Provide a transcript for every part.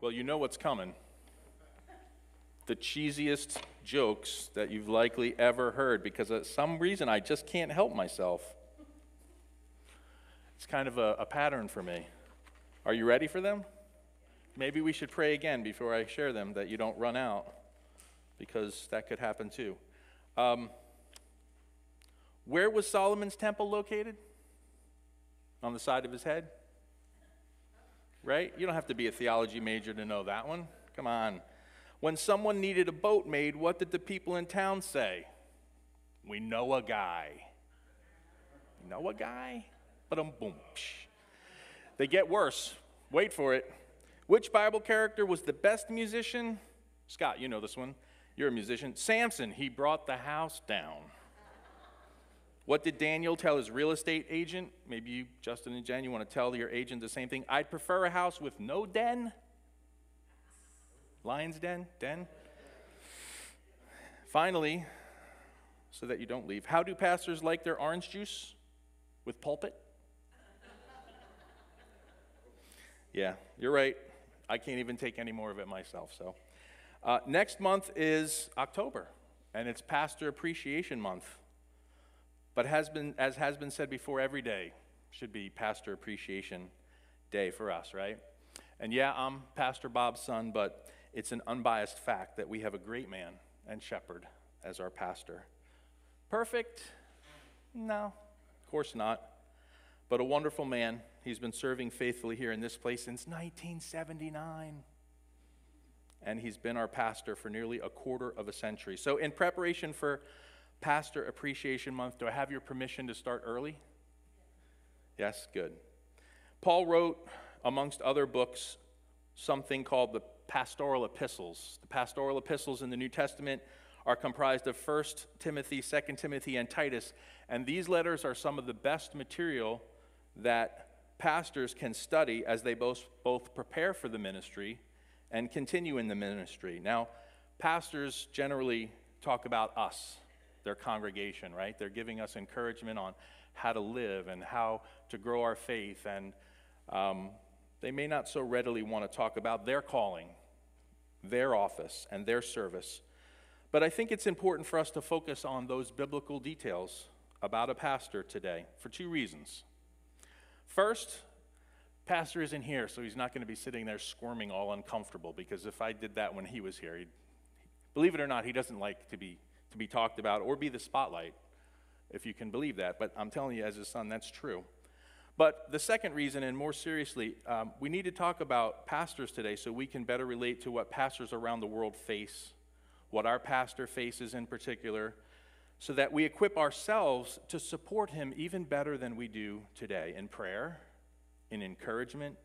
Well, you know what's coming. The cheesiest jokes that you've likely ever heard because of some reason I just can't help myself. It's kind of a, a pattern for me. Are you ready for them? Maybe we should pray again before I share them that you don't run out because that could happen too. Um, where was Solomon's temple located? On the side of his head? Right? You don't have to be a theology major to know that one. Come on. When someone needed a boat made, what did the people in town say? We know a guy. You Know a guy? But um boom. They get worse. Wait for it. Which Bible character was the best musician? Scott, you know this one. You're a musician. Samson, he brought the house down. What did Daniel tell his real estate agent? Maybe you, Justin and Jen, you want to tell your agent the same thing. I'd prefer a house with no den. Lion's den? Den? Finally, so that you don't leave, how do pastors like their orange juice? With pulpit? yeah, you're right. I can't even take any more of it myself. So, uh, next month is October, and it's Pastor Appreciation Month. But has been, as has been said before, every day should be Pastor Appreciation Day for us, right? And yeah, I'm Pastor Bob's son, but it's an unbiased fact that we have a great man and shepherd as our pastor. Perfect? No, of course not. But a wonderful man. He's been serving faithfully here in this place since 1979. And he's been our pastor for nearly a quarter of a century. So, in preparation for Pastor Appreciation Month. Do I have your permission to start early? Yes, good. Paul wrote, amongst other books, something called the pastoral epistles. The pastoral epistles in the New Testament are comprised of 1 Timothy, 2 Timothy, and Titus. And these letters are some of the best material that pastors can study as they both, both prepare for the ministry and continue in the ministry. Now, pastors generally talk about us their congregation, right? They're giving us encouragement on how to live and how to grow our faith. And um, they may not so readily want to talk about their calling, their office, and their service. But I think it's important for us to focus on those biblical details about a pastor today for two reasons. First, pastor isn't here, so he's not going to be sitting there squirming all uncomfortable because if I did that when he was here, believe it or not, he doesn't like to be to be talked about or be the spotlight, if you can believe that. But I'm telling you, as a son, that's true. But the second reason, and more seriously, um, we need to talk about pastors today so we can better relate to what pastors around the world face, what our pastor faces in particular, so that we equip ourselves to support him even better than we do today in prayer, in encouragement,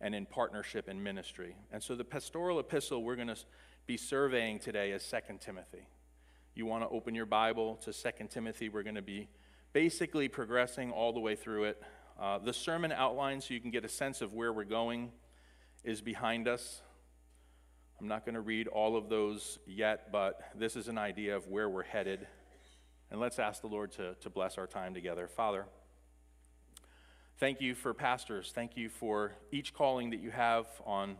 and in partnership in ministry. And so the pastoral epistle we're going to be surveying today is 2 Timothy you want to open your Bible to 2 Timothy, we're going to be basically progressing all the way through it. Uh, the sermon outline, so you can get a sense of where we're going, is behind us. I'm not going to read all of those yet, but this is an idea of where we're headed. And let's ask the Lord to, to bless our time together. Father, thank you for pastors. Thank you for each calling that you have on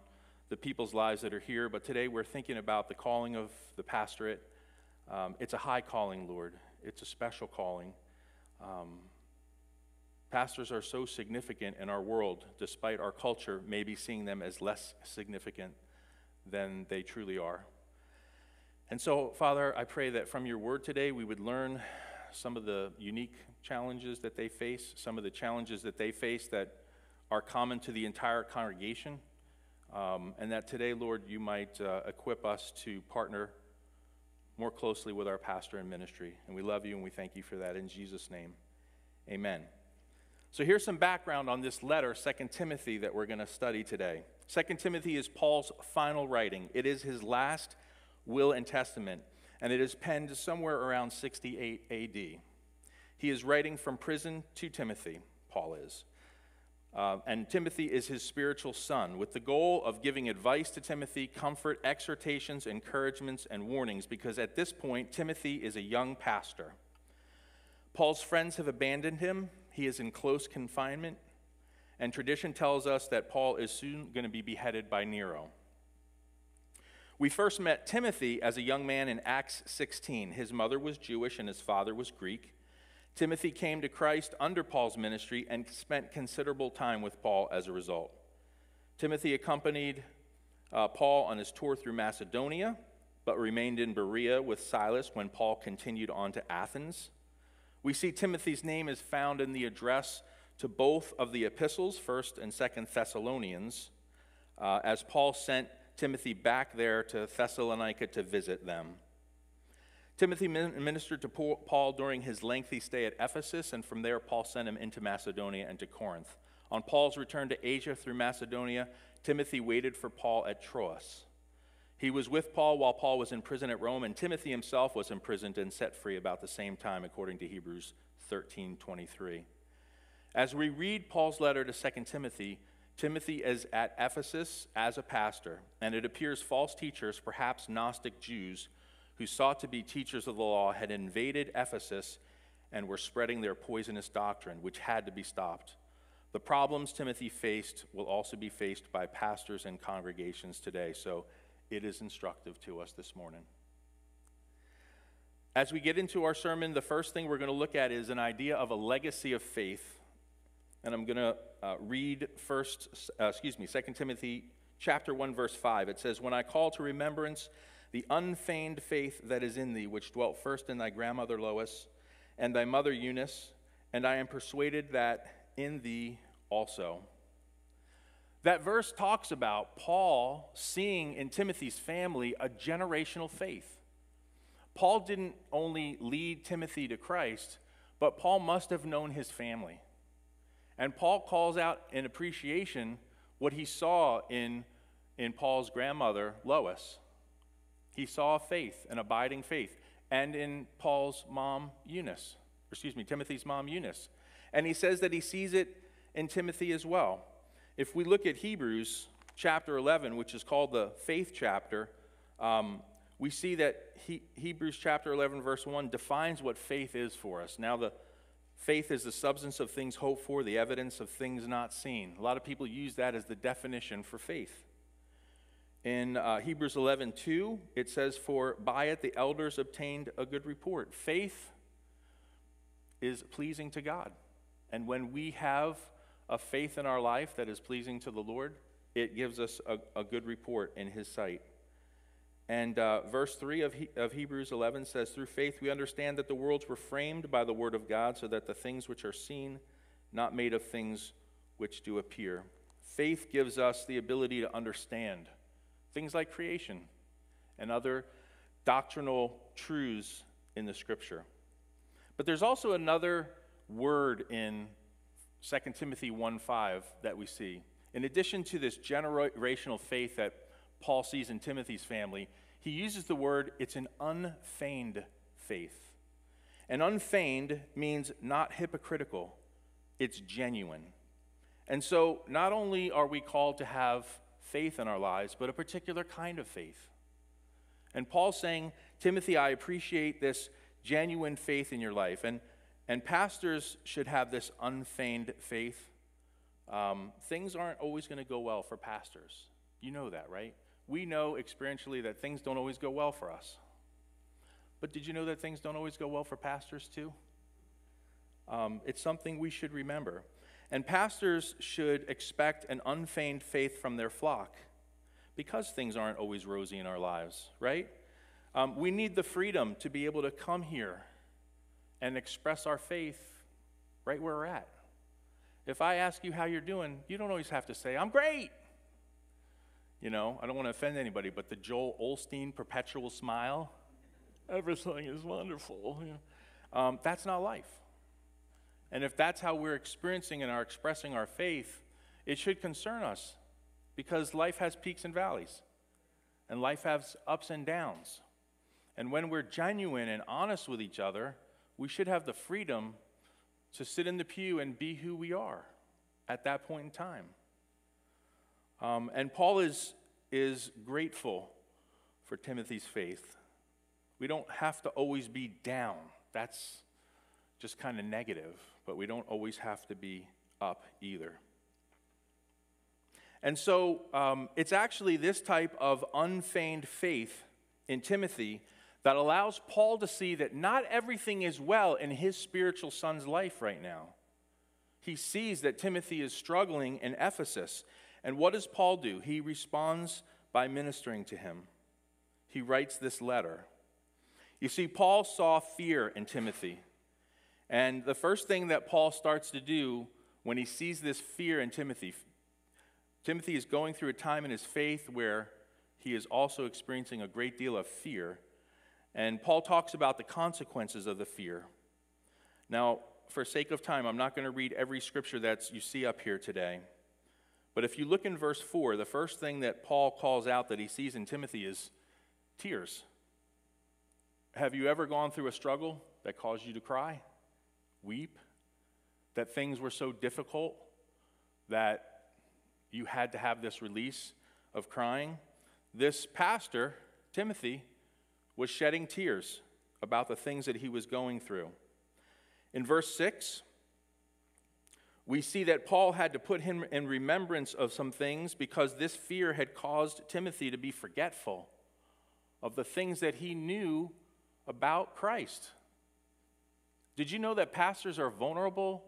the people's lives that are here. But today we're thinking about the calling of the pastorate. Um, it's a high calling, Lord. It's a special calling. Um, pastors are so significant in our world, despite our culture maybe seeing them as less significant than they truly are. And so, Father, I pray that from your word today we would learn some of the unique challenges that they face, some of the challenges that they face that are common to the entire congregation. Um, and that today, Lord, you might uh, equip us to partner more closely with our pastor and ministry. And we love you and we thank you for that in Jesus' name. Amen. So here's some background on this letter, 2 Timothy, that we're going to study today. 2 Timothy is Paul's final writing. It is his last will and testament, and it is penned somewhere around 68 AD. He is writing from prison to Timothy, Paul is. Uh, and Timothy is his spiritual son, with the goal of giving advice to Timothy, comfort, exhortations, encouragements, and warnings, because at this point, Timothy is a young pastor. Paul's friends have abandoned him, he is in close confinement, and tradition tells us that Paul is soon going to be beheaded by Nero. We first met Timothy as a young man in Acts 16. His mother was Jewish and his father was Greek. Timothy came to Christ under Paul's ministry and spent considerable time with Paul as a result. Timothy accompanied uh, Paul on his tour through Macedonia, but remained in Berea with Silas when Paul continued on to Athens. We see Timothy's name is found in the address to both of the epistles, 1st and 2nd Thessalonians, uh, as Paul sent Timothy back there to Thessalonica to visit them. Timothy ministered to Paul during his lengthy stay at Ephesus, and from there, Paul sent him into Macedonia and to Corinth. On Paul's return to Asia through Macedonia, Timothy waited for Paul at Troas. He was with Paul while Paul was in prison at Rome, and Timothy himself was imprisoned and set free about the same time, according to Hebrews 13 23. As we read Paul's letter to 2 Timothy, Timothy is at Ephesus as a pastor, and it appears false teachers, perhaps Gnostic Jews, who sought to be teachers of the law, had invaded Ephesus and were spreading their poisonous doctrine, which had to be stopped. The problems Timothy faced will also be faced by pastors and congregations today, so it is instructive to us this morning. As we get into our sermon, the first thing we're going to look at is an idea of a legacy of faith. And I'm going to uh, read first, uh, excuse me, 2 Timothy chapter 1 verse 5. It says, "When I call to remembrance the unfeigned faith that is in thee, which dwelt first in thy grandmother Lois and thy mother Eunice, and I am persuaded that in thee also. That verse talks about Paul seeing in Timothy's family a generational faith. Paul didn't only lead Timothy to Christ, but Paul must have known his family. And Paul calls out in appreciation what he saw in, in Paul's grandmother, Lois. He saw faith, an abiding faith, and in Paul's mom, Eunice, excuse me, Timothy's mom, Eunice. And he says that he sees it in Timothy as well. If we look at Hebrews chapter 11, which is called the faith chapter, um, we see that he, Hebrews chapter 11, verse 1 defines what faith is for us. Now, the faith is the substance of things hoped for, the evidence of things not seen. A lot of people use that as the definition for faith. In uh, Hebrews 11, 2, it says, For by it the elders obtained a good report. Faith is pleasing to God. And when we have a faith in our life that is pleasing to the Lord, it gives us a, a good report in His sight. And uh, verse 3 of, he, of Hebrews 11 says, Through faith we understand that the worlds were framed by the word of God, so that the things which are seen, not made of things which do appear. Faith gives us the ability to understand things like creation and other doctrinal truths in the scripture. But there's also another word in 2 Timothy 1:5 that we see. In addition to this generational faith that Paul sees in Timothy's family, he uses the word it's an unfeigned faith. And unfeigned means not hypocritical, it's genuine. And so, not only are we called to have faith in our lives, but a particular kind of faith. And Paul's saying, Timothy, I appreciate this genuine faith in your life. And and pastors should have this unfeigned faith. Um, things aren't always going to go well for pastors. You know that, right? We know experientially that things don't always go well for us. But did you know that things don't always go well for pastors too? Um, it's something we should remember. And pastors should expect an unfeigned faith from their flock because things aren't always rosy in our lives, right? Um, we need the freedom to be able to come here and express our faith right where we're at. If I ask you how you're doing, you don't always have to say, I'm great. You know, I don't want to offend anybody, but the Joel Osteen perpetual smile, everything is wonderful. Um, that's not life. And if that's how we're experiencing and are expressing our faith, it should concern us because life has peaks and valleys, and life has ups and downs. And when we're genuine and honest with each other, we should have the freedom to sit in the pew and be who we are at that point in time. Um, and Paul is, is grateful for Timothy's faith. We don't have to always be down. That's just kind of negative, but we don't always have to be up either. And so um, it's actually this type of unfeigned faith in Timothy that allows Paul to see that not everything is well in his spiritual son's life right now. He sees that Timothy is struggling in Ephesus. And what does Paul do? He responds by ministering to him. He writes this letter. You see, Paul saw fear in Timothy. And the first thing that Paul starts to do when he sees this fear in Timothy, Timothy is going through a time in his faith where he is also experiencing a great deal of fear. And Paul talks about the consequences of the fear. Now, for sake of time, I'm not going to read every scripture that you see up here today. But if you look in verse 4, the first thing that Paul calls out that he sees in Timothy is tears. Have you ever gone through a struggle that caused you to cry, weep, that things were so difficult that you had to have this release of crying? This pastor, Timothy, was shedding tears about the things that he was going through. In verse 6, we see that Paul had to put him in remembrance of some things because this fear had caused Timothy to be forgetful of the things that he knew about Christ. Did you know that pastors are vulnerable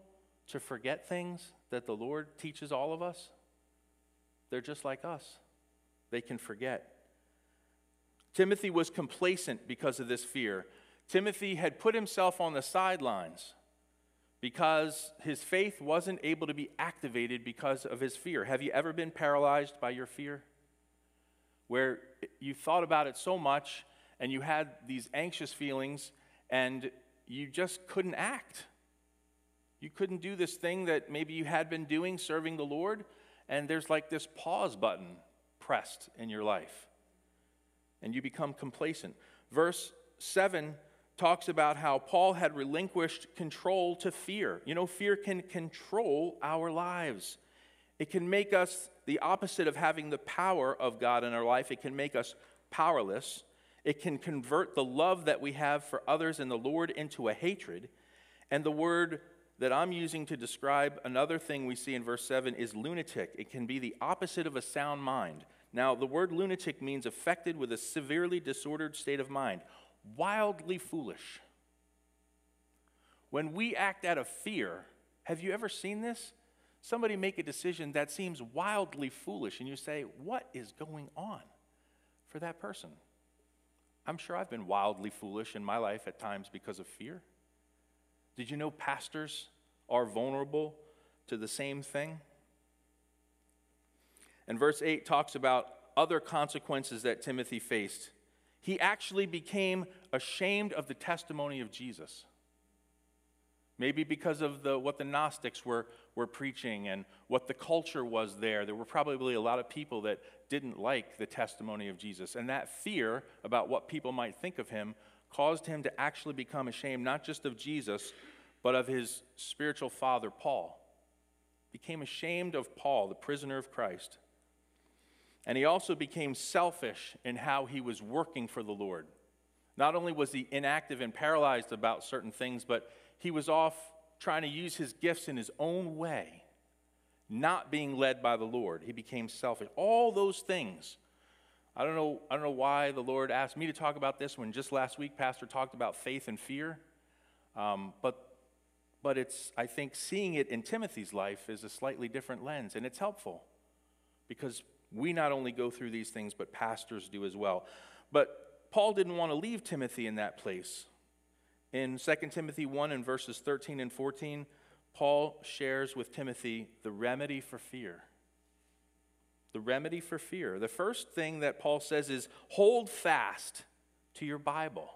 to forget things that the Lord teaches all of us? They're just like us, they can forget. Timothy was complacent because of this fear. Timothy had put himself on the sidelines because his faith wasn't able to be activated because of his fear. Have you ever been paralyzed by your fear? Where you thought about it so much and you had these anxious feelings and you just couldn't act. You couldn't do this thing that maybe you had been doing, serving the Lord, and there's like this pause button pressed in your life. And you become complacent. Verse 7 talks about how Paul had relinquished control to fear. You know, fear can control our lives, it can make us the opposite of having the power of God in our life, it can make us powerless. It can convert the love that we have for others and the Lord into a hatred. And the word that I'm using to describe another thing we see in verse 7 is lunatic. It can be the opposite of a sound mind. Now, the word lunatic means affected with a severely disordered state of mind, wildly foolish. When we act out of fear, have you ever seen this? Somebody make a decision that seems wildly foolish, and you say, What is going on for that person? I'm sure I've been wildly foolish in my life at times because of fear. Did you know pastors are vulnerable to the same thing? And verse 8 talks about other consequences that Timothy faced. He actually became ashamed of the testimony of Jesus. Maybe because of the, what the Gnostics were, were preaching and what the culture was there. There were probably a lot of people that didn't like the testimony of Jesus. And that fear about what people might think of him caused him to actually become ashamed, not just of Jesus, but of his spiritual father, Paul. Became ashamed of Paul, the prisoner of Christ. And he also became selfish in how he was working for the Lord. Not only was he inactive and paralyzed about certain things, but he was off trying to use his gifts in his own way, not being led by the Lord. He became selfish. All those things. I don't know, I don't know why the Lord asked me to talk about this when just last week Pastor talked about faith and fear. Um, but but it's I think seeing it in Timothy's life is a slightly different lens, and it's helpful because we not only go through these things, but pastors do as well. But Paul didn't want to leave Timothy in that place. In 2 Timothy 1 and verses 13 and 14, Paul shares with Timothy the remedy for fear. The remedy for fear. The first thing that Paul says is hold fast to your Bible.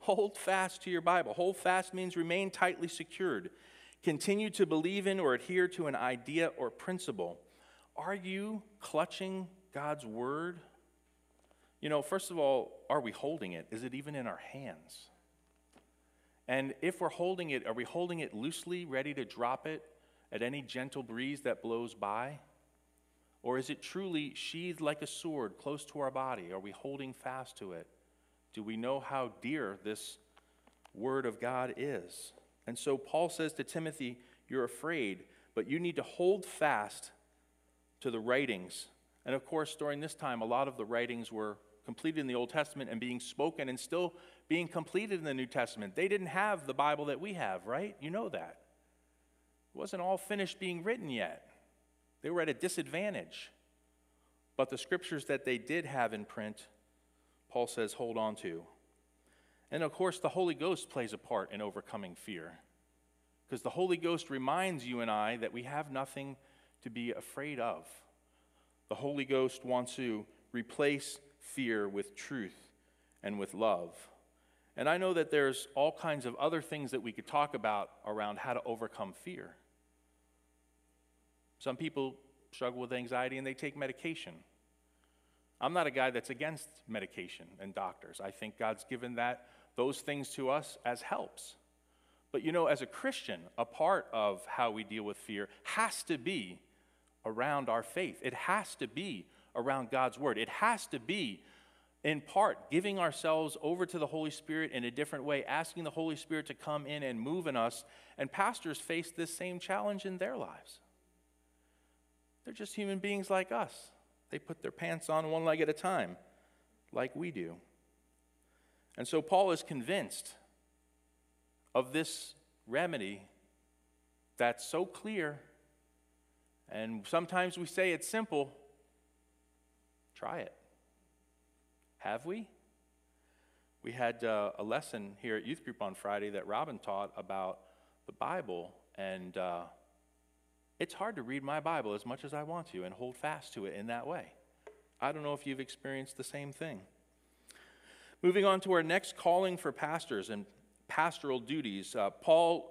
Hold fast to your Bible. Hold fast means remain tightly secured. Continue to believe in or adhere to an idea or principle. Are you clutching God's word? You know, first of all, are we holding it? Is it even in our hands? And if we're holding it, are we holding it loosely, ready to drop it at any gentle breeze that blows by? Or is it truly sheathed like a sword close to our body? Are we holding fast to it? Do we know how dear this word of God is? And so Paul says to Timothy, You're afraid, but you need to hold fast to the writings. And of course, during this time, a lot of the writings were completed in the Old Testament and being spoken and still being completed in the New Testament. They didn't have the Bible that we have, right? You know that. It wasn't all finished being written yet. They were at a disadvantage. But the scriptures that they did have in print, Paul says, hold on to. And of course, the Holy Ghost plays a part in overcoming fear. Because the Holy Ghost reminds you and I that we have nothing to be afraid of. The Holy Ghost wants to replace fear with truth and with love. And I know that there's all kinds of other things that we could talk about around how to overcome fear. Some people struggle with anxiety and they take medication. I'm not a guy that's against medication and doctors. I think God's given that those things to us as helps. But you know, as a Christian, a part of how we deal with fear has to be around our faith. It has to be around God's word. It has to be in part giving ourselves over to the Holy Spirit in a different way, asking the Holy Spirit to come in and move in us. And pastors face this same challenge in their lives. They're just human beings like us. They put their pants on one leg at a time, like we do. And so Paul is convinced of this remedy that's so clear. And sometimes we say it's simple. Try it. Have we? We had uh, a lesson here at youth group on Friday that Robin taught about the Bible, and uh, it's hard to read my Bible as much as I want to and hold fast to it in that way. I don't know if you've experienced the same thing. Moving on to our next calling for pastors and pastoral duties, uh, Paul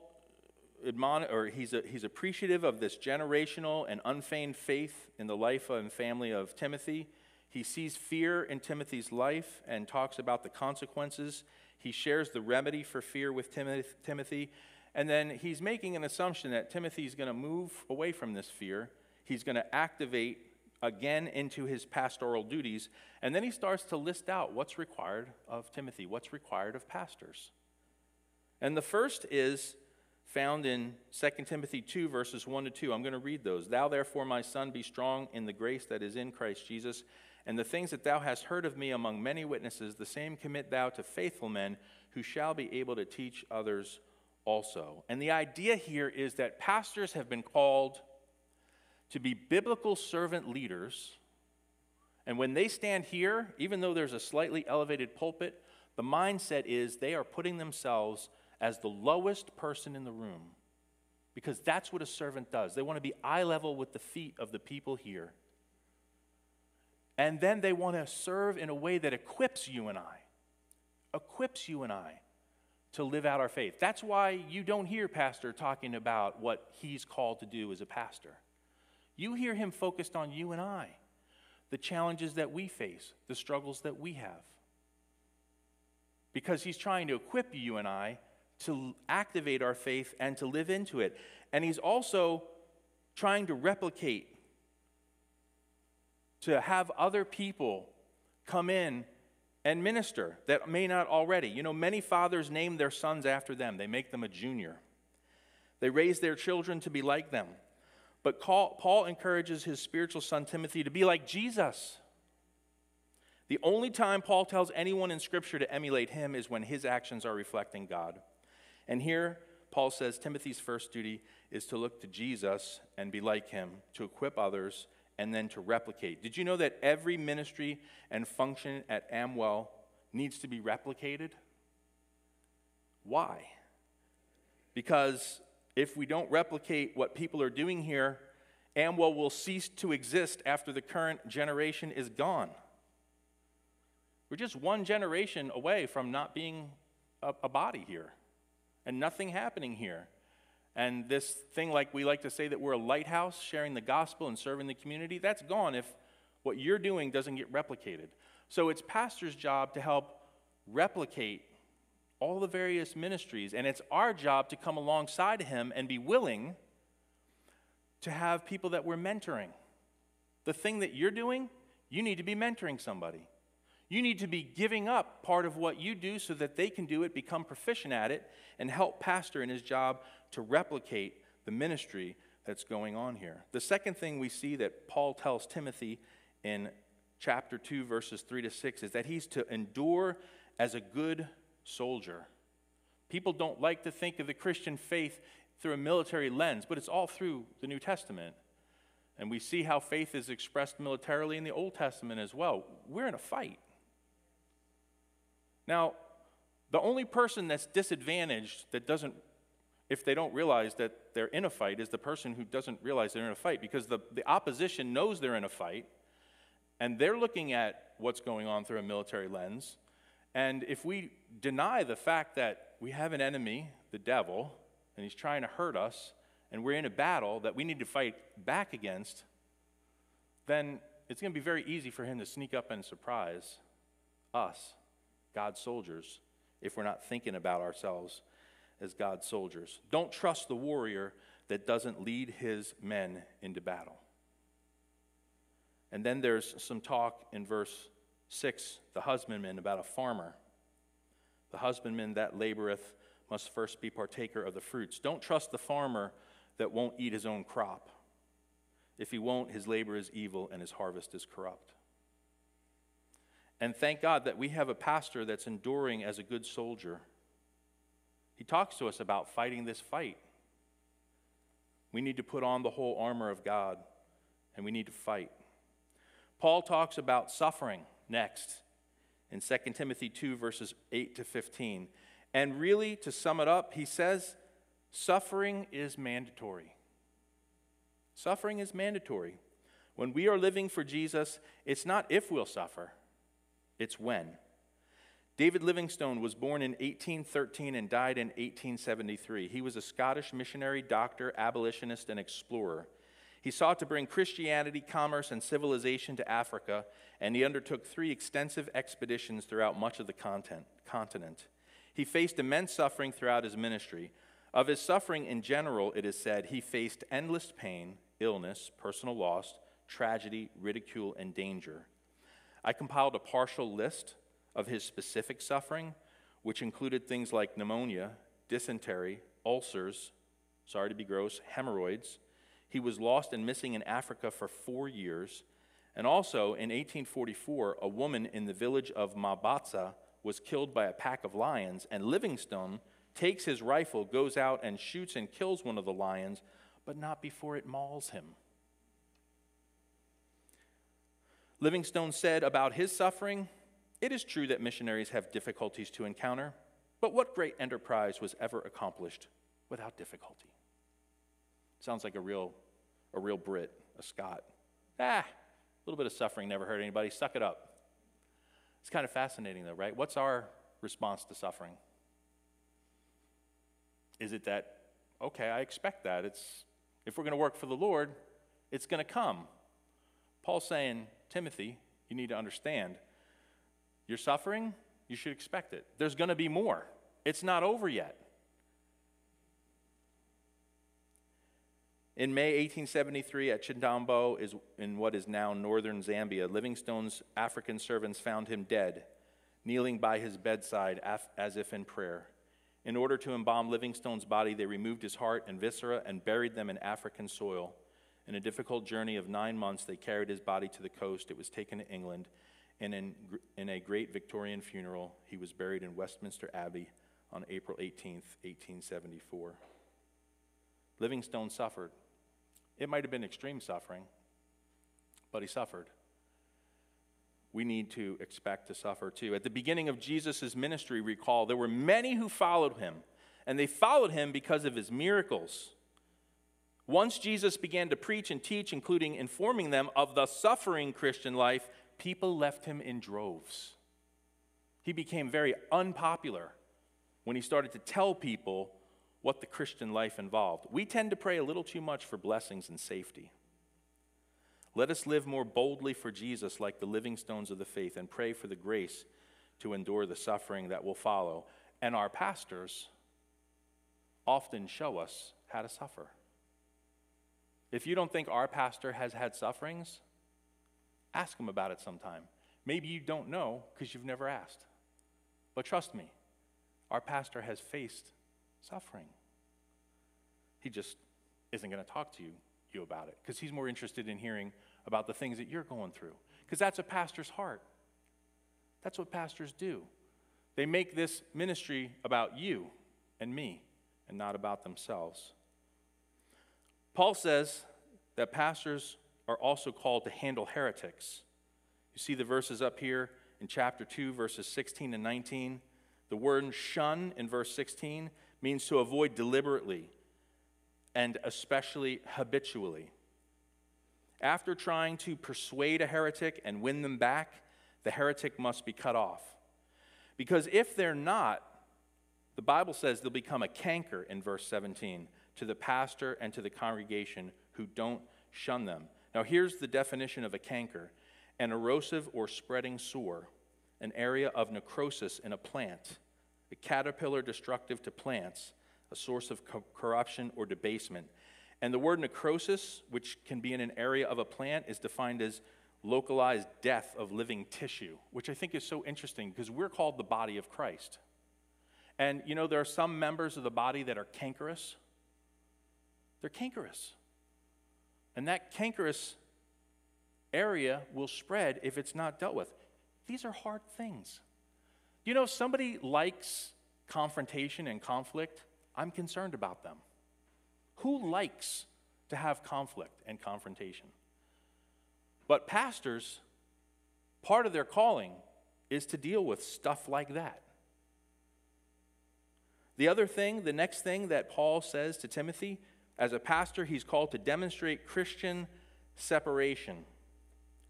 admon- or he's, a, he's appreciative of this generational and unfeigned faith in the life and family of Timothy. He sees fear in Timothy's life and talks about the consequences. He shares the remedy for fear with Timothy and then he's making an assumption that Timothy's going to move away from this fear. He's going to activate again into his pastoral duties. And then he starts to list out what's required of Timothy, what's required of pastors. And the first is found in 2 Timothy 2, verses 1 to 2. I'm going to read those. Thou, therefore, my son, be strong in the grace that is in Christ Jesus. And the things that thou hast heard of me among many witnesses, the same commit thou to faithful men who shall be able to teach others also. And the idea here is that pastors have been called to be biblical servant leaders. And when they stand here, even though there's a slightly elevated pulpit, the mindset is they are putting themselves as the lowest person in the room because that's what a servant does. They want to be eye level with the feet of the people here. And then they want to serve in a way that equips you and I, equips you and I to live out our faith. That's why you don't hear pastor talking about what he's called to do as a pastor. You hear him focused on you and I, the challenges that we face, the struggles that we have. Because he's trying to equip you and I to activate our faith and to live into it. And he's also trying to replicate, to have other people come in and minister that may not already. You know, many fathers name their sons after them, they make them a junior. They raise their children to be like them. But Paul encourages his spiritual son Timothy to be like Jesus. The only time Paul tells anyone in Scripture to emulate him is when his actions are reflecting God. And here, Paul says Timothy's first duty is to look to Jesus and be like him, to equip others, and then to replicate. Did you know that every ministry and function at Amwell needs to be replicated? Why? Because if we don't replicate what people are doing here, Amwell will cease to exist after the current generation is gone. We're just one generation away from not being a, a body here and nothing happening here. And this thing, like we like to say that we're a lighthouse sharing the gospel and serving the community, that's gone if what you're doing doesn't get replicated. So it's pastor's job to help replicate all the various ministries, and it's our job to come alongside him and be willing to have people that we're mentoring. The thing that you're doing, you need to be mentoring somebody. You need to be giving up part of what you do so that they can do it, become proficient at it, and help pastor in his job to replicate the ministry that's going on here. The second thing we see that Paul tells Timothy in chapter 2, verses 3 to 6, is that he's to endure as a good soldier. People don't like to think of the Christian faith through a military lens, but it's all through the New Testament. And we see how faith is expressed militarily in the Old Testament as well. We're in a fight. Now, the only person that's disadvantaged that doesn't, if they don't realize that they're in a fight, is the person who doesn't realize they're in a fight because the, the opposition knows they're in a fight and they're looking at what's going on through a military lens. And if we deny the fact that we have an enemy, the devil, and he's trying to hurt us, and we're in a battle that we need to fight back against, then it's going to be very easy for him to sneak up and surprise us, God's soldiers, if we're not thinking about ourselves as God's soldiers. Don't trust the warrior that doesn't lead his men into battle. And then there's some talk in verse 6, the husbandman, about a farmer. The husbandman that laboreth must first be partaker of the fruits. Don't trust the farmer that won't eat his own crop. If he won't, his labor is evil and his harvest is corrupt. And thank God that we have a pastor that's enduring as a good soldier. He talks to us about fighting this fight. We need to put on the whole armor of God and we need to fight. Paul talks about suffering next in 2 Timothy 2, verses 8 to 15. And really, to sum it up, he says suffering is mandatory. Suffering is mandatory. When we are living for Jesus, it's not if we'll suffer, it's when. David Livingstone was born in 1813 and died in 1873. He was a Scottish missionary, doctor, abolitionist, and explorer. He sought to bring Christianity, commerce, and civilization to Africa, and he undertook three extensive expeditions throughout much of the continent. He faced immense suffering throughout his ministry. Of his suffering in general, it is said he faced endless pain, illness, personal loss, tragedy, ridicule, and danger. I compiled a partial list of his specific suffering, which included things like pneumonia, dysentery, ulcers, sorry to be gross, hemorrhoids, he was lost and missing in Africa for four years. And also in 1844, a woman in the village of Mabotsa was killed by a pack of lions, and Livingstone takes his rifle, goes out, and shoots and kills one of the lions, but not before it mauls him. Livingstone said about his suffering It is true that missionaries have difficulties to encounter, but what great enterprise was ever accomplished without difficulty? Sounds like a real a real Brit, a Scot. Ah, a little bit of suffering never hurt anybody. Suck it up. It's kind of fascinating, though, right? What's our response to suffering? Is it that, okay, I expect that. It's, if we're going to work for the Lord, it's going to come. Paul's saying, Timothy, you need to understand you're suffering, you should expect it. There's going to be more. It's not over yet. In May 1873, at Chitambo, is in what is now northern Zambia, Livingstone's African servants found him dead, kneeling by his bedside as if in prayer. In order to embalm Livingstone's body, they removed his heart and viscera and buried them in African soil. In a difficult journey of nine months, they carried his body to the coast. It was taken to England, and in, in a great Victorian funeral, he was buried in Westminster Abbey on April 18, 1874. Livingstone suffered. It might have been extreme suffering, but he suffered. We need to expect to suffer too. At the beginning of Jesus' ministry, recall, there were many who followed him, and they followed him because of his miracles. Once Jesus began to preach and teach, including informing them of the suffering Christian life, people left him in droves. He became very unpopular when he started to tell people what the Christian life involved. We tend to pray a little too much for blessings and safety. Let us live more boldly for Jesus like the living stones of the faith and pray for the grace to endure the suffering that will follow. And our pastors often show us how to suffer. If you don't think our pastor has had sufferings, ask him about it sometime. Maybe you don't know because you've never asked. But trust me, our pastor has faced suffering. He just isn't going to talk to you, you about it because he's more interested in hearing about the things that you're going through because that's a pastor's heart. That's what pastors do. They make this ministry about you and me and not about themselves. Paul says that pastors are also called to handle heretics. You see the verses up here in chapter 2, verses 16 and 19. The word shun in verse 16 means to avoid deliberately and especially habitually. After trying to persuade a heretic and win them back, the heretic must be cut off. Because if they're not, the Bible says they'll become a canker in verse 17 to the pastor and to the congregation who don't shun them. Now, here's the definition of a canker an erosive or spreading sore, an area of necrosis in a plant, a caterpillar destructive to plants, a source of co- corruption or debasement. And the word necrosis, which can be in an area of a plant, is defined as localized death of living tissue, which I think is so interesting because we're called the body of Christ. And you know, there are some members of the body that are cankerous. They're cankerous. And that cankerous area will spread if it's not dealt with. These are hard things. You know, if somebody likes confrontation and conflict, I'm concerned about them. Who likes to have conflict and confrontation? But pastors, part of their calling is to deal with stuff like that. The other thing, the next thing that Paul says to Timothy, as a pastor, he's called to demonstrate Christian separation.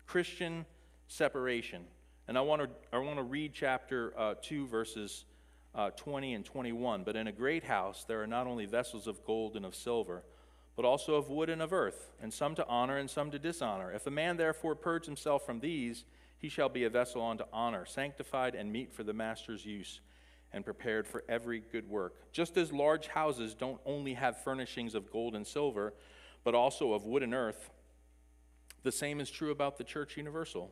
Christian separation. And I want to, I want to read chapter uh, 2, verses uh, 20 and 21. But in a great house there are not only vessels of gold and of silver, but also of wood and of earth, and some to honor and some to dishonor. If a man therefore purge himself from these, he shall be a vessel unto honor, sanctified and meet for the master's use, and prepared for every good work. Just as large houses don't only have furnishings of gold and silver, but also of wood and earth, the same is true about the church universal.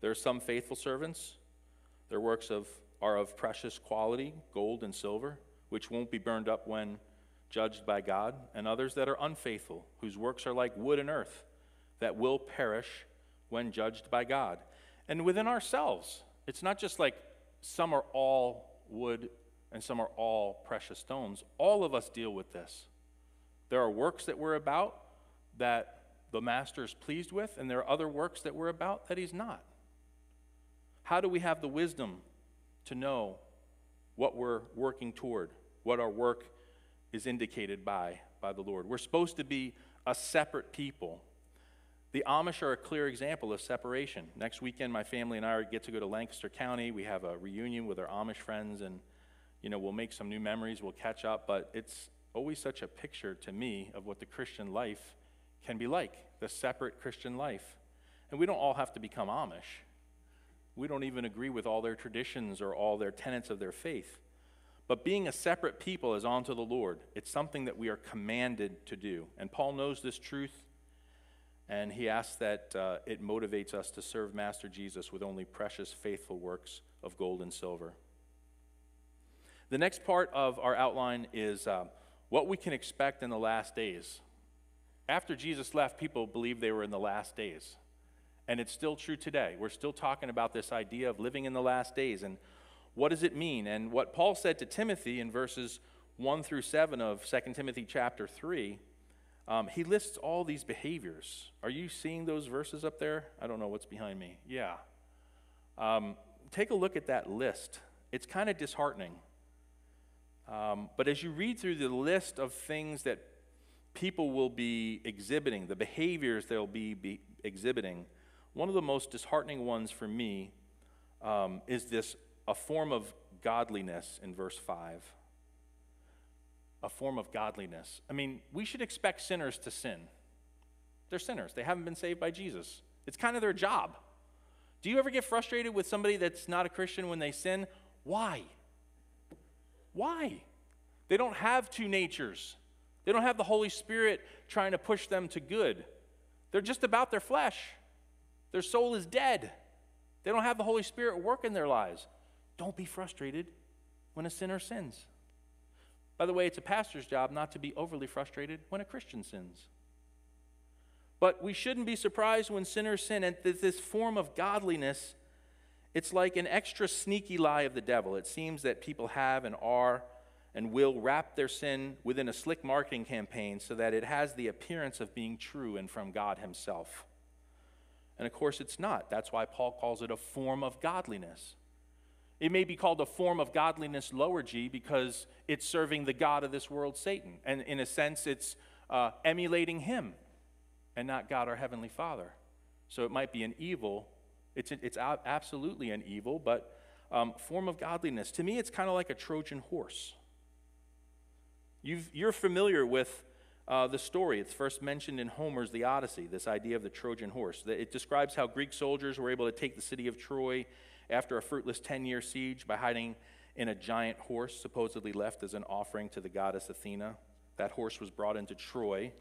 There are some faithful servants, their works of, are of precious quality, gold and silver, which won't be burned up when judged by God, and others that are unfaithful, whose works are like wood and earth, that will perish when judged by God. And within ourselves, it's not just like some are all wood and some are all precious stones. All of us deal with this. There are works that we're about that the master is pleased with, and there are other works that we're about that he's not. How do we have the wisdom to know what we're working toward, what our work is indicated by, by the Lord. We're supposed to be a separate people. The Amish are a clear example of separation. Next weekend, my family and I get to go to Lancaster County. We have a reunion with our Amish friends, and you know we'll make some new memories. We'll catch up, but it's always such a picture to me of what the Christian life can be like, the separate Christian life. And we don't all have to become Amish. We don't even agree with all their traditions or all their tenets of their faith. But being a separate people is unto the Lord. It's something that we are commanded to do. And Paul knows this truth, and he asks that uh, it motivates us to serve Master Jesus with only precious, faithful works of gold and silver. The next part of our outline is uh, what we can expect in the last days. After Jesus left, people believed they were in the last days. And it's still true today. We're still talking about this idea of living in the last days. And what does it mean? And what Paul said to Timothy in verses 1 through 7 of 2 Timothy chapter 3, um, he lists all these behaviors. Are you seeing those verses up there? I don't know what's behind me. Yeah. Um, take a look at that list. It's kind of disheartening. Um, but as you read through the list of things that people will be exhibiting, the behaviors they'll be, be exhibiting, one of the most disheartening ones for me um, is this a form of godliness in verse 5. A form of godliness. I mean, we should expect sinners to sin. They're sinners, they haven't been saved by Jesus. It's kind of their job. Do you ever get frustrated with somebody that's not a Christian when they sin? Why? Why? They don't have two natures. They don't have the Holy Spirit trying to push them to good. They're just about their flesh. Their soul is dead. They don't have the Holy Spirit work in their lives. Don't be frustrated when a sinner sins. By the way, it's a pastor's job not to be overly frustrated when a Christian sins. But we shouldn't be surprised when sinners sin. And this form of godliness, it's like an extra sneaky lie of the devil. It seems that people have and are and will wrap their sin within a slick marketing campaign so that it has the appearance of being true and from God Himself. And of course, it's not. That's why Paul calls it a form of godliness. It may be called a form of godliness, lower G, because it's serving the God of this world, Satan. And in a sense, it's uh, emulating him and not God our Heavenly Father. So it might be an evil. It's, it's absolutely an evil, but um, form of godliness. To me, it's kind of like a Trojan horse. you are familiar with uh, the story. It's first mentioned in Homer's The Odyssey, this idea of the Trojan horse. It describes how Greek soldiers were able to take the city of Troy after a fruitless 10 year siege by hiding in a giant horse, supposedly left as an offering to the goddess Athena. That horse was brought into Troy.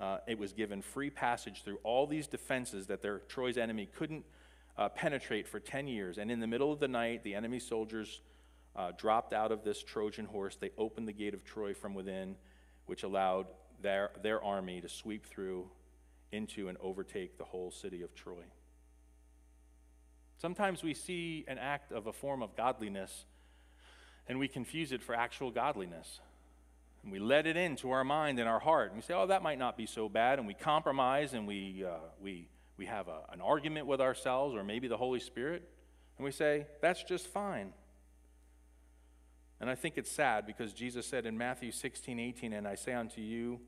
Uh, it was given free passage through all these defenses that their Troy's enemy couldn't uh, penetrate for 10 years. And in the middle of the night, the enemy soldiers uh, dropped out of this Trojan horse. They opened the gate of Troy from within, which allowed their, their army to sweep through into and overtake the whole city of Troy. Sometimes we see an act of a form of godliness and we confuse it for actual godliness. And we let it into our mind and our heart. And we say, oh, that might not be so bad. And we compromise and we, uh, we, we have a, an argument with ourselves or maybe the Holy Spirit. And we say, that's just fine. And I think it's sad because Jesus said in Matthew 16, 18, And I say unto you,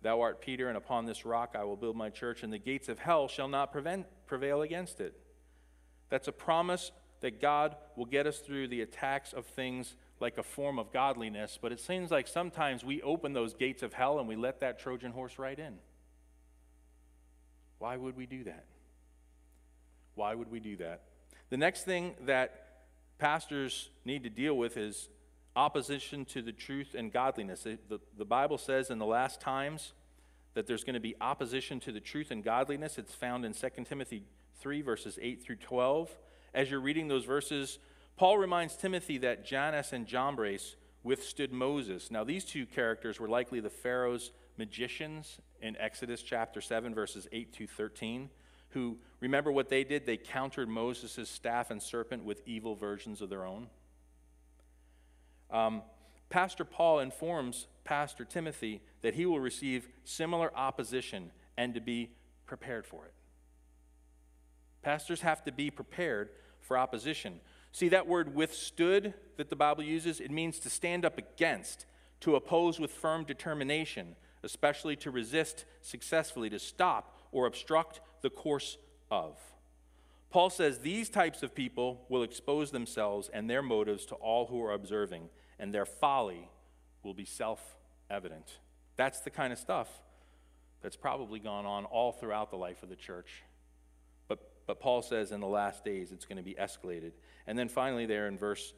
Thou art Peter, and upon this rock I will build my church, and the gates of hell shall not prevent, prevail against it. That's a promise that God will get us through the attacks of things like a form of godliness, but it seems like sometimes we open those gates of hell and we let that Trojan horse right in. Why would we do that? Why would we do that? The next thing that pastors need to deal with is opposition to the truth and godliness. The, the, the Bible says in the last times that there's going to be opposition to the truth and godliness. It's found in 2 Timothy 3, verses 8 through 12. As you're reading those verses, Paul reminds Timothy that Jannes and Jambres withstood Moses. Now, these two characters were likely the Pharaoh's magicians in Exodus chapter 7, verses 8 to 13, who, remember what they did? They countered Moses' staff and serpent with evil versions of their own. Um, Pastor Paul informs Pastor Timothy that he will receive similar opposition and to be prepared for it. Pastors have to be prepared for opposition. See that word withstood that the Bible uses? It means to stand up against, to oppose with firm determination, especially to resist successfully, to stop or obstruct the course of. Paul says these types of people will expose themselves and their motives to all who are observing, and their folly will be self evident. That's the kind of stuff that's probably gone on all throughout the life of the church. But Paul says in the last days it's going to be escalated. And then finally, there in verse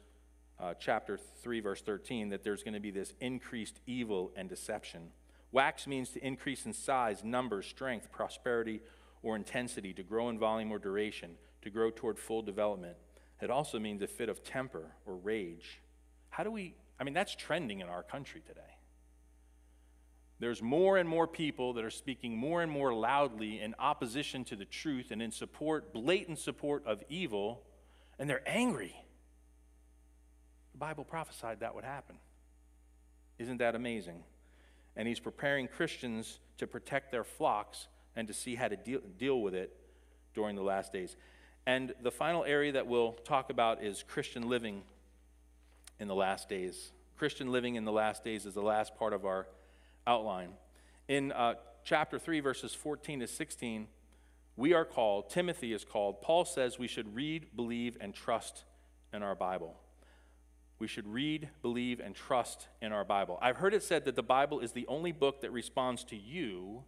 uh, chapter 3, verse 13, that there's going to be this increased evil and deception. Wax means to increase in size, number, strength, prosperity, or intensity, to grow in volume or duration, to grow toward full development. It also means a fit of temper or rage. How do we, I mean, that's trending in our country today. There's more and more people that are speaking more and more loudly in opposition to the truth and in support, blatant support of evil, and they're angry. The Bible prophesied that would happen. Isn't that amazing? And he's preparing Christians to protect their flocks and to see how to deal, deal with it during the last days. And the final area that we'll talk about is Christian living in the last days. Christian living in the last days is the last part of our outline. In uh, chapter 3, verses 14 to 16, we are called, Timothy is called, Paul says we should read, believe, and trust in our Bible. We should read, believe, and trust in our Bible. I've heard it said that the Bible is the only book that responds to you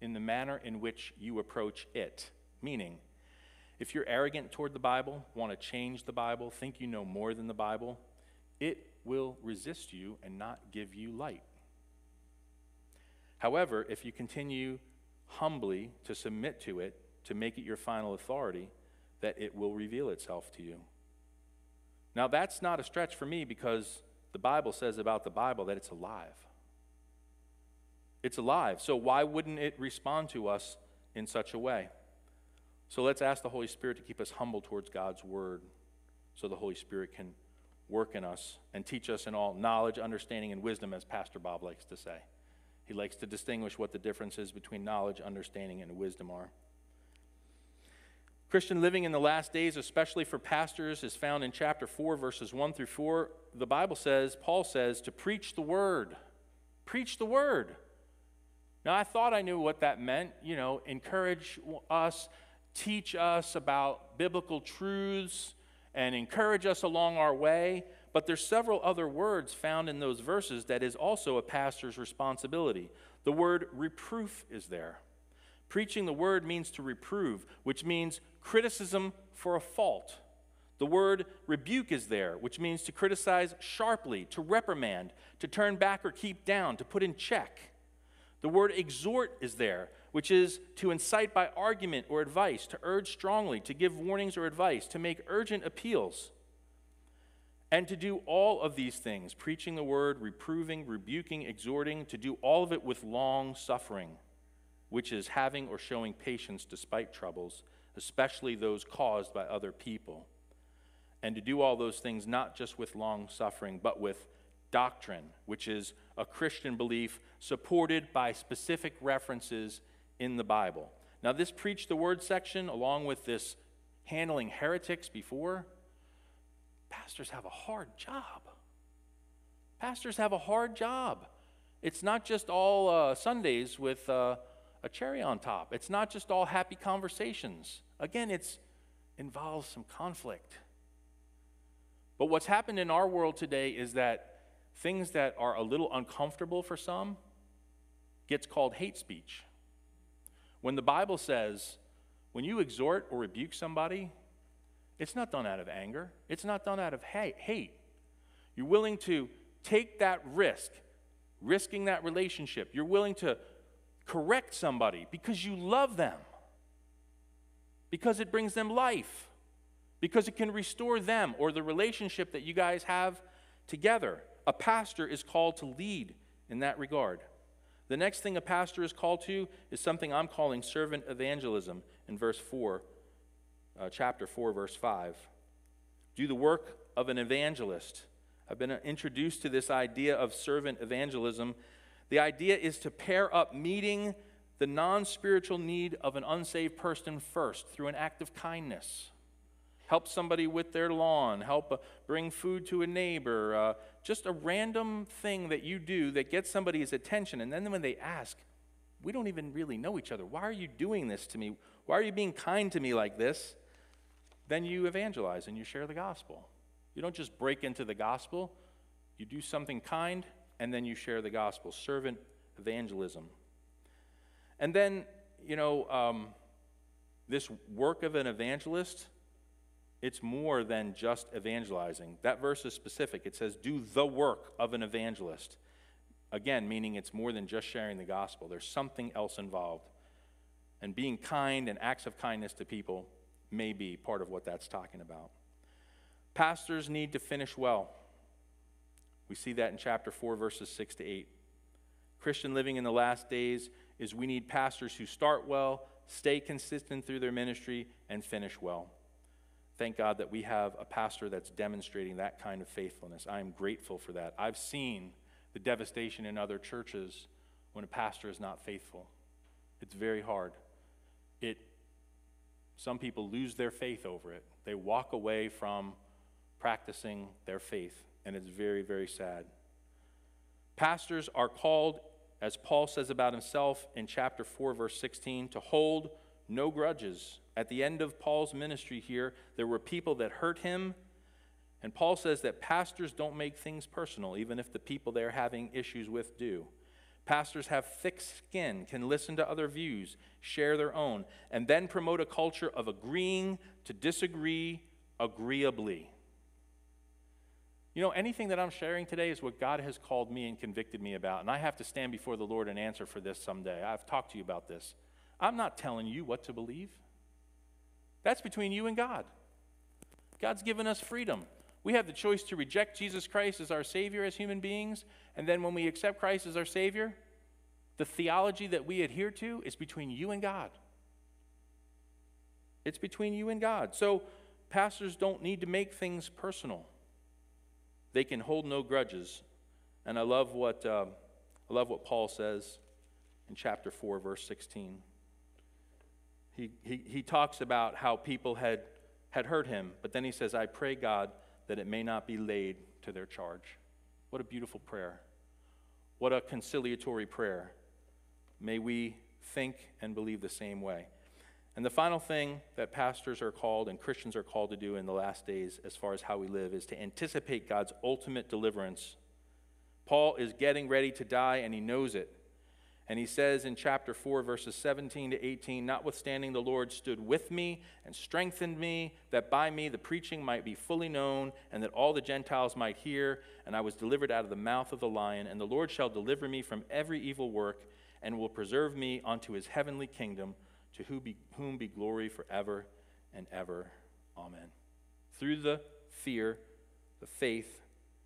in the manner in which you approach it. Meaning, if you're arrogant toward the Bible, want to change the Bible, think you know more than the Bible, it will resist you and not give you light. However, if you continue humbly to submit to it, to make it your final authority, that it will reveal itself to you. Now, that's not a stretch for me because the Bible says about the Bible that it's alive. It's alive. So why wouldn't it respond to us in such a way? So let's ask the Holy Spirit to keep us humble towards God's word so the Holy Spirit can work in us and teach us in all knowledge, understanding, and wisdom, as Pastor Bob likes to say. He likes to distinguish what the differences between knowledge, understanding, and wisdom are. Christian living in the last days, especially for pastors, is found in chapter 4, verses 1 through 4. The Bible says, Paul says, to preach the word. Preach the word. Now, I thought I knew what that meant. You know, encourage us, teach us about biblical truths, and encourage us along our way. But there's several other words found in those verses that is also a pastor's responsibility. The word reproof is there. Preaching the word means to reprove, which means criticism for a fault. The word rebuke is there, which means to criticize sharply, to reprimand, to turn back or keep down, to put in check. The word exhort is there, which is to incite by argument or advice, to urge strongly, to give warnings or advice, to make urgent appeals. And to do all of these things, preaching the word, reproving, rebuking, exhorting, to do all of it with long suffering which is having or showing patience despite troubles, especially those caused by other people. And to do all those things not just with long suffering, but with doctrine, which is a Christian belief supported by specific references in the Bible. Now, this preach the word section, along with this handling heretics before, pastors have a hard job. Pastors have a hard job. It's not just all uh, Sundays with. Uh, a cherry on top. It's not just all happy conversations. Again, it involves some conflict. But what's happened in our world today is that things that are a little uncomfortable for some gets called hate speech. When the Bible says, when you exhort or rebuke somebody, it's not done out of anger, it's not done out of hate. You're willing to take that risk, risking that relationship. You're willing to correct somebody because you love them, because it brings them life, because it can restore them or the relationship that you guys have together. A pastor is called to lead in that regard. The next thing a pastor is called to is something I'm calling servant evangelism in verse 4, uh, chapter 4, verse 5. Do the work of an evangelist. I've been introduced to this idea of servant evangelism the idea is to pair up meeting the non spiritual need of an unsaved person first through an act of kindness. Help somebody with their lawn, help uh, bring food to a neighbor, uh, just a random thing that you do that gets somebody's attention. And then when they ask, we don't even really know each other. Why are you doing this to me? Why are you being kind to me like this? Then you evangelize and you share the gospel. You don't just break into the gospel, you do something kind and then you share the gospel. Servant evangelism. And then, you know, um, this work of an evangelist, it's more than just evangelizing. That verse is specific. It says, do the work of an evangelist. Again, meaning it's more than just sharing the gospel, there's something else involved. And being kind and acts of kindness to people may be part of what that's talking about. Pastors need to finish well. We see that in chapter 4, verses 6 to 8. Christian living in the last days is we need pastors who start well, stay consistent through their ministry, and finish well. Thank God that we have a pastor that's demonstrating that kind of faithfulness. I am grateful for that. I've seen the devastation in other churches when a pastor is not faithful. It's very hard. It some people lose their faith over it. They walk away from practicing their faith and it's very, very sad. Pastors are called, as Paul says about himself in chapter 4, verse 16, to hold no grudges. At the end of Paul's ministry here, there were people that hurt him. And Paul says that pastors don't make things personal, even if the people they're having issues with do. Pastors have thick skin, can listen to other views, share their own, and then promote a culture of agreeing to disagree agreeably. You know, anything that I'm sharing today is what God has called me and convicted me about. And I have to stand before the Lord and answer for this someday. I've talked to you about this. I'm not telling you what to believe, that's between you and God. God's given us freedom. We have the choice to reject Jesus Christ as our Savior as human beings, and then when we accept Christ as our Savior, the theology that we adhere to is between you and God. It's between you and God. So, pastors don't need to make things personal. They can hold no grudges. And I love what, uh, I love what Paul says in chapter 4, verse 16. He, he, he talks about how people had, had hurt him, but then he says, I pray God that it may not be laid to their charge. What a beautiful prayer. What a conciliatory prayer. May we think and believe the same way. And the final thing that pastors are called and Christians are called to do in the last days, as far as how we live, is to anticipate God's ultimate deliverance. Paul is getting ready to die, and he knows it. And he says in chapter 4, verses 17 to 18, Notwithstanding, the Lord stood with me and strengthened me, that by me the preaching might be fully known, and that all the Gentiles might hear. And I was delivered out of the mouth of the lion. And the Lord shall deliver me from every evil work, and will preserve me unto his heavenly kingdom, to whom be, whom be glory forever and ever. Amen. Through the fear, the faith,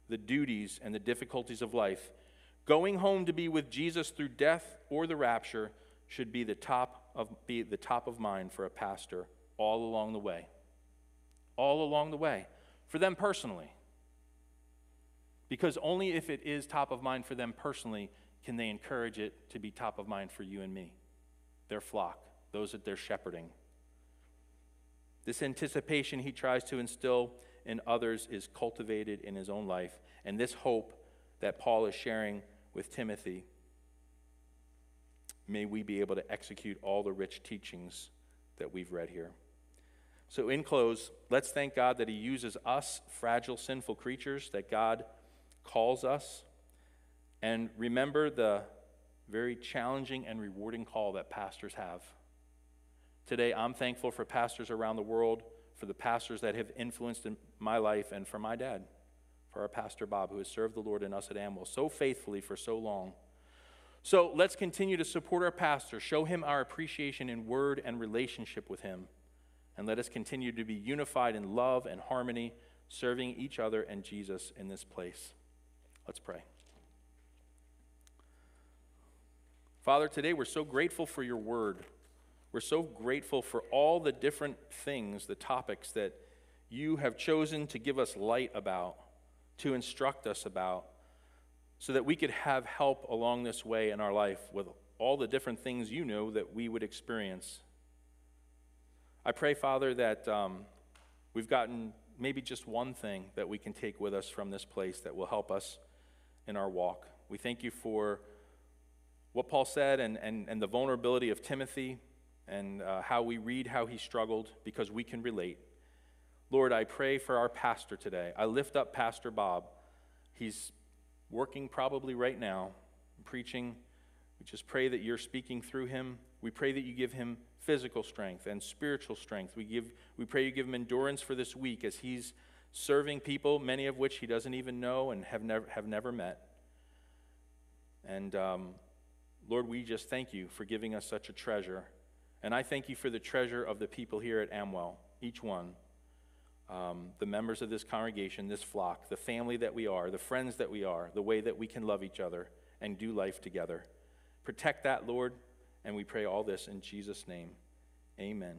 the duties, and the difficulties of life, Going home to be with Jesus through death or the rapture should be the top of, be the top of mind for a pastor all along the way. All along the way. For them personally. Because only if it is top of mind for them personally can they encourage it to be top of mind for you and me, their flock, those that they're shepherding. This anticipation he tries to instill in others is cultivated in his own life. And this hope that Paul is sharing with Timothy, may we be able to execute all the rich teachings that we've read here. So, in close, let's thank God that He uses us, fragile, sinful creatures, that God calls us. And remember the very challenging and rewarding call that pastors have. Today, I'm thankful for pastors around the world, for the pastors that have influenced my life, and for my dad for our pastor Bob, who has served the Lord and us at Amwell so faithfully for so long. So let's continue to support our pastor, show him our appreciation in word and relationship with him, and let us continue to be unified in love and harmony, serving each other and Jesus in this place. Let's pray. Father, today we're so grateful for your word. We're so grateful for all the different things, the topics that you have chosen to give us light about to instruct us about so that we could have help along this way in our life with all the different things you know that we would experience. I pray, Father, that um, we've gotten maybe just one thing that we can take with us from this place that will help us in our walk. We thank you for what Paul said and, and, and the vulnerability of Timothy and uh, how we read how he struggled because we can relate. Lord, I pray for our pastor today. I lift up Pastor Bob. He's working probably right now, preaching. We just pray that you're speaking through him. We pray that you give him physical strength and spiritual strength. We, give, we pray you give him endurance for this week as he's serving people, many of which he doesn't even know and have never, have never met. And um, Lord, we just thank you for giving us such a treasure. And I thank you for the treasure of the people here at Amwell, each one um, the members of this congregation, this flock, the family that we are, the friends that we are, the way that we can love each other and do life together. Protect that, Lord, and we pray all this in Jesus' name. Amen.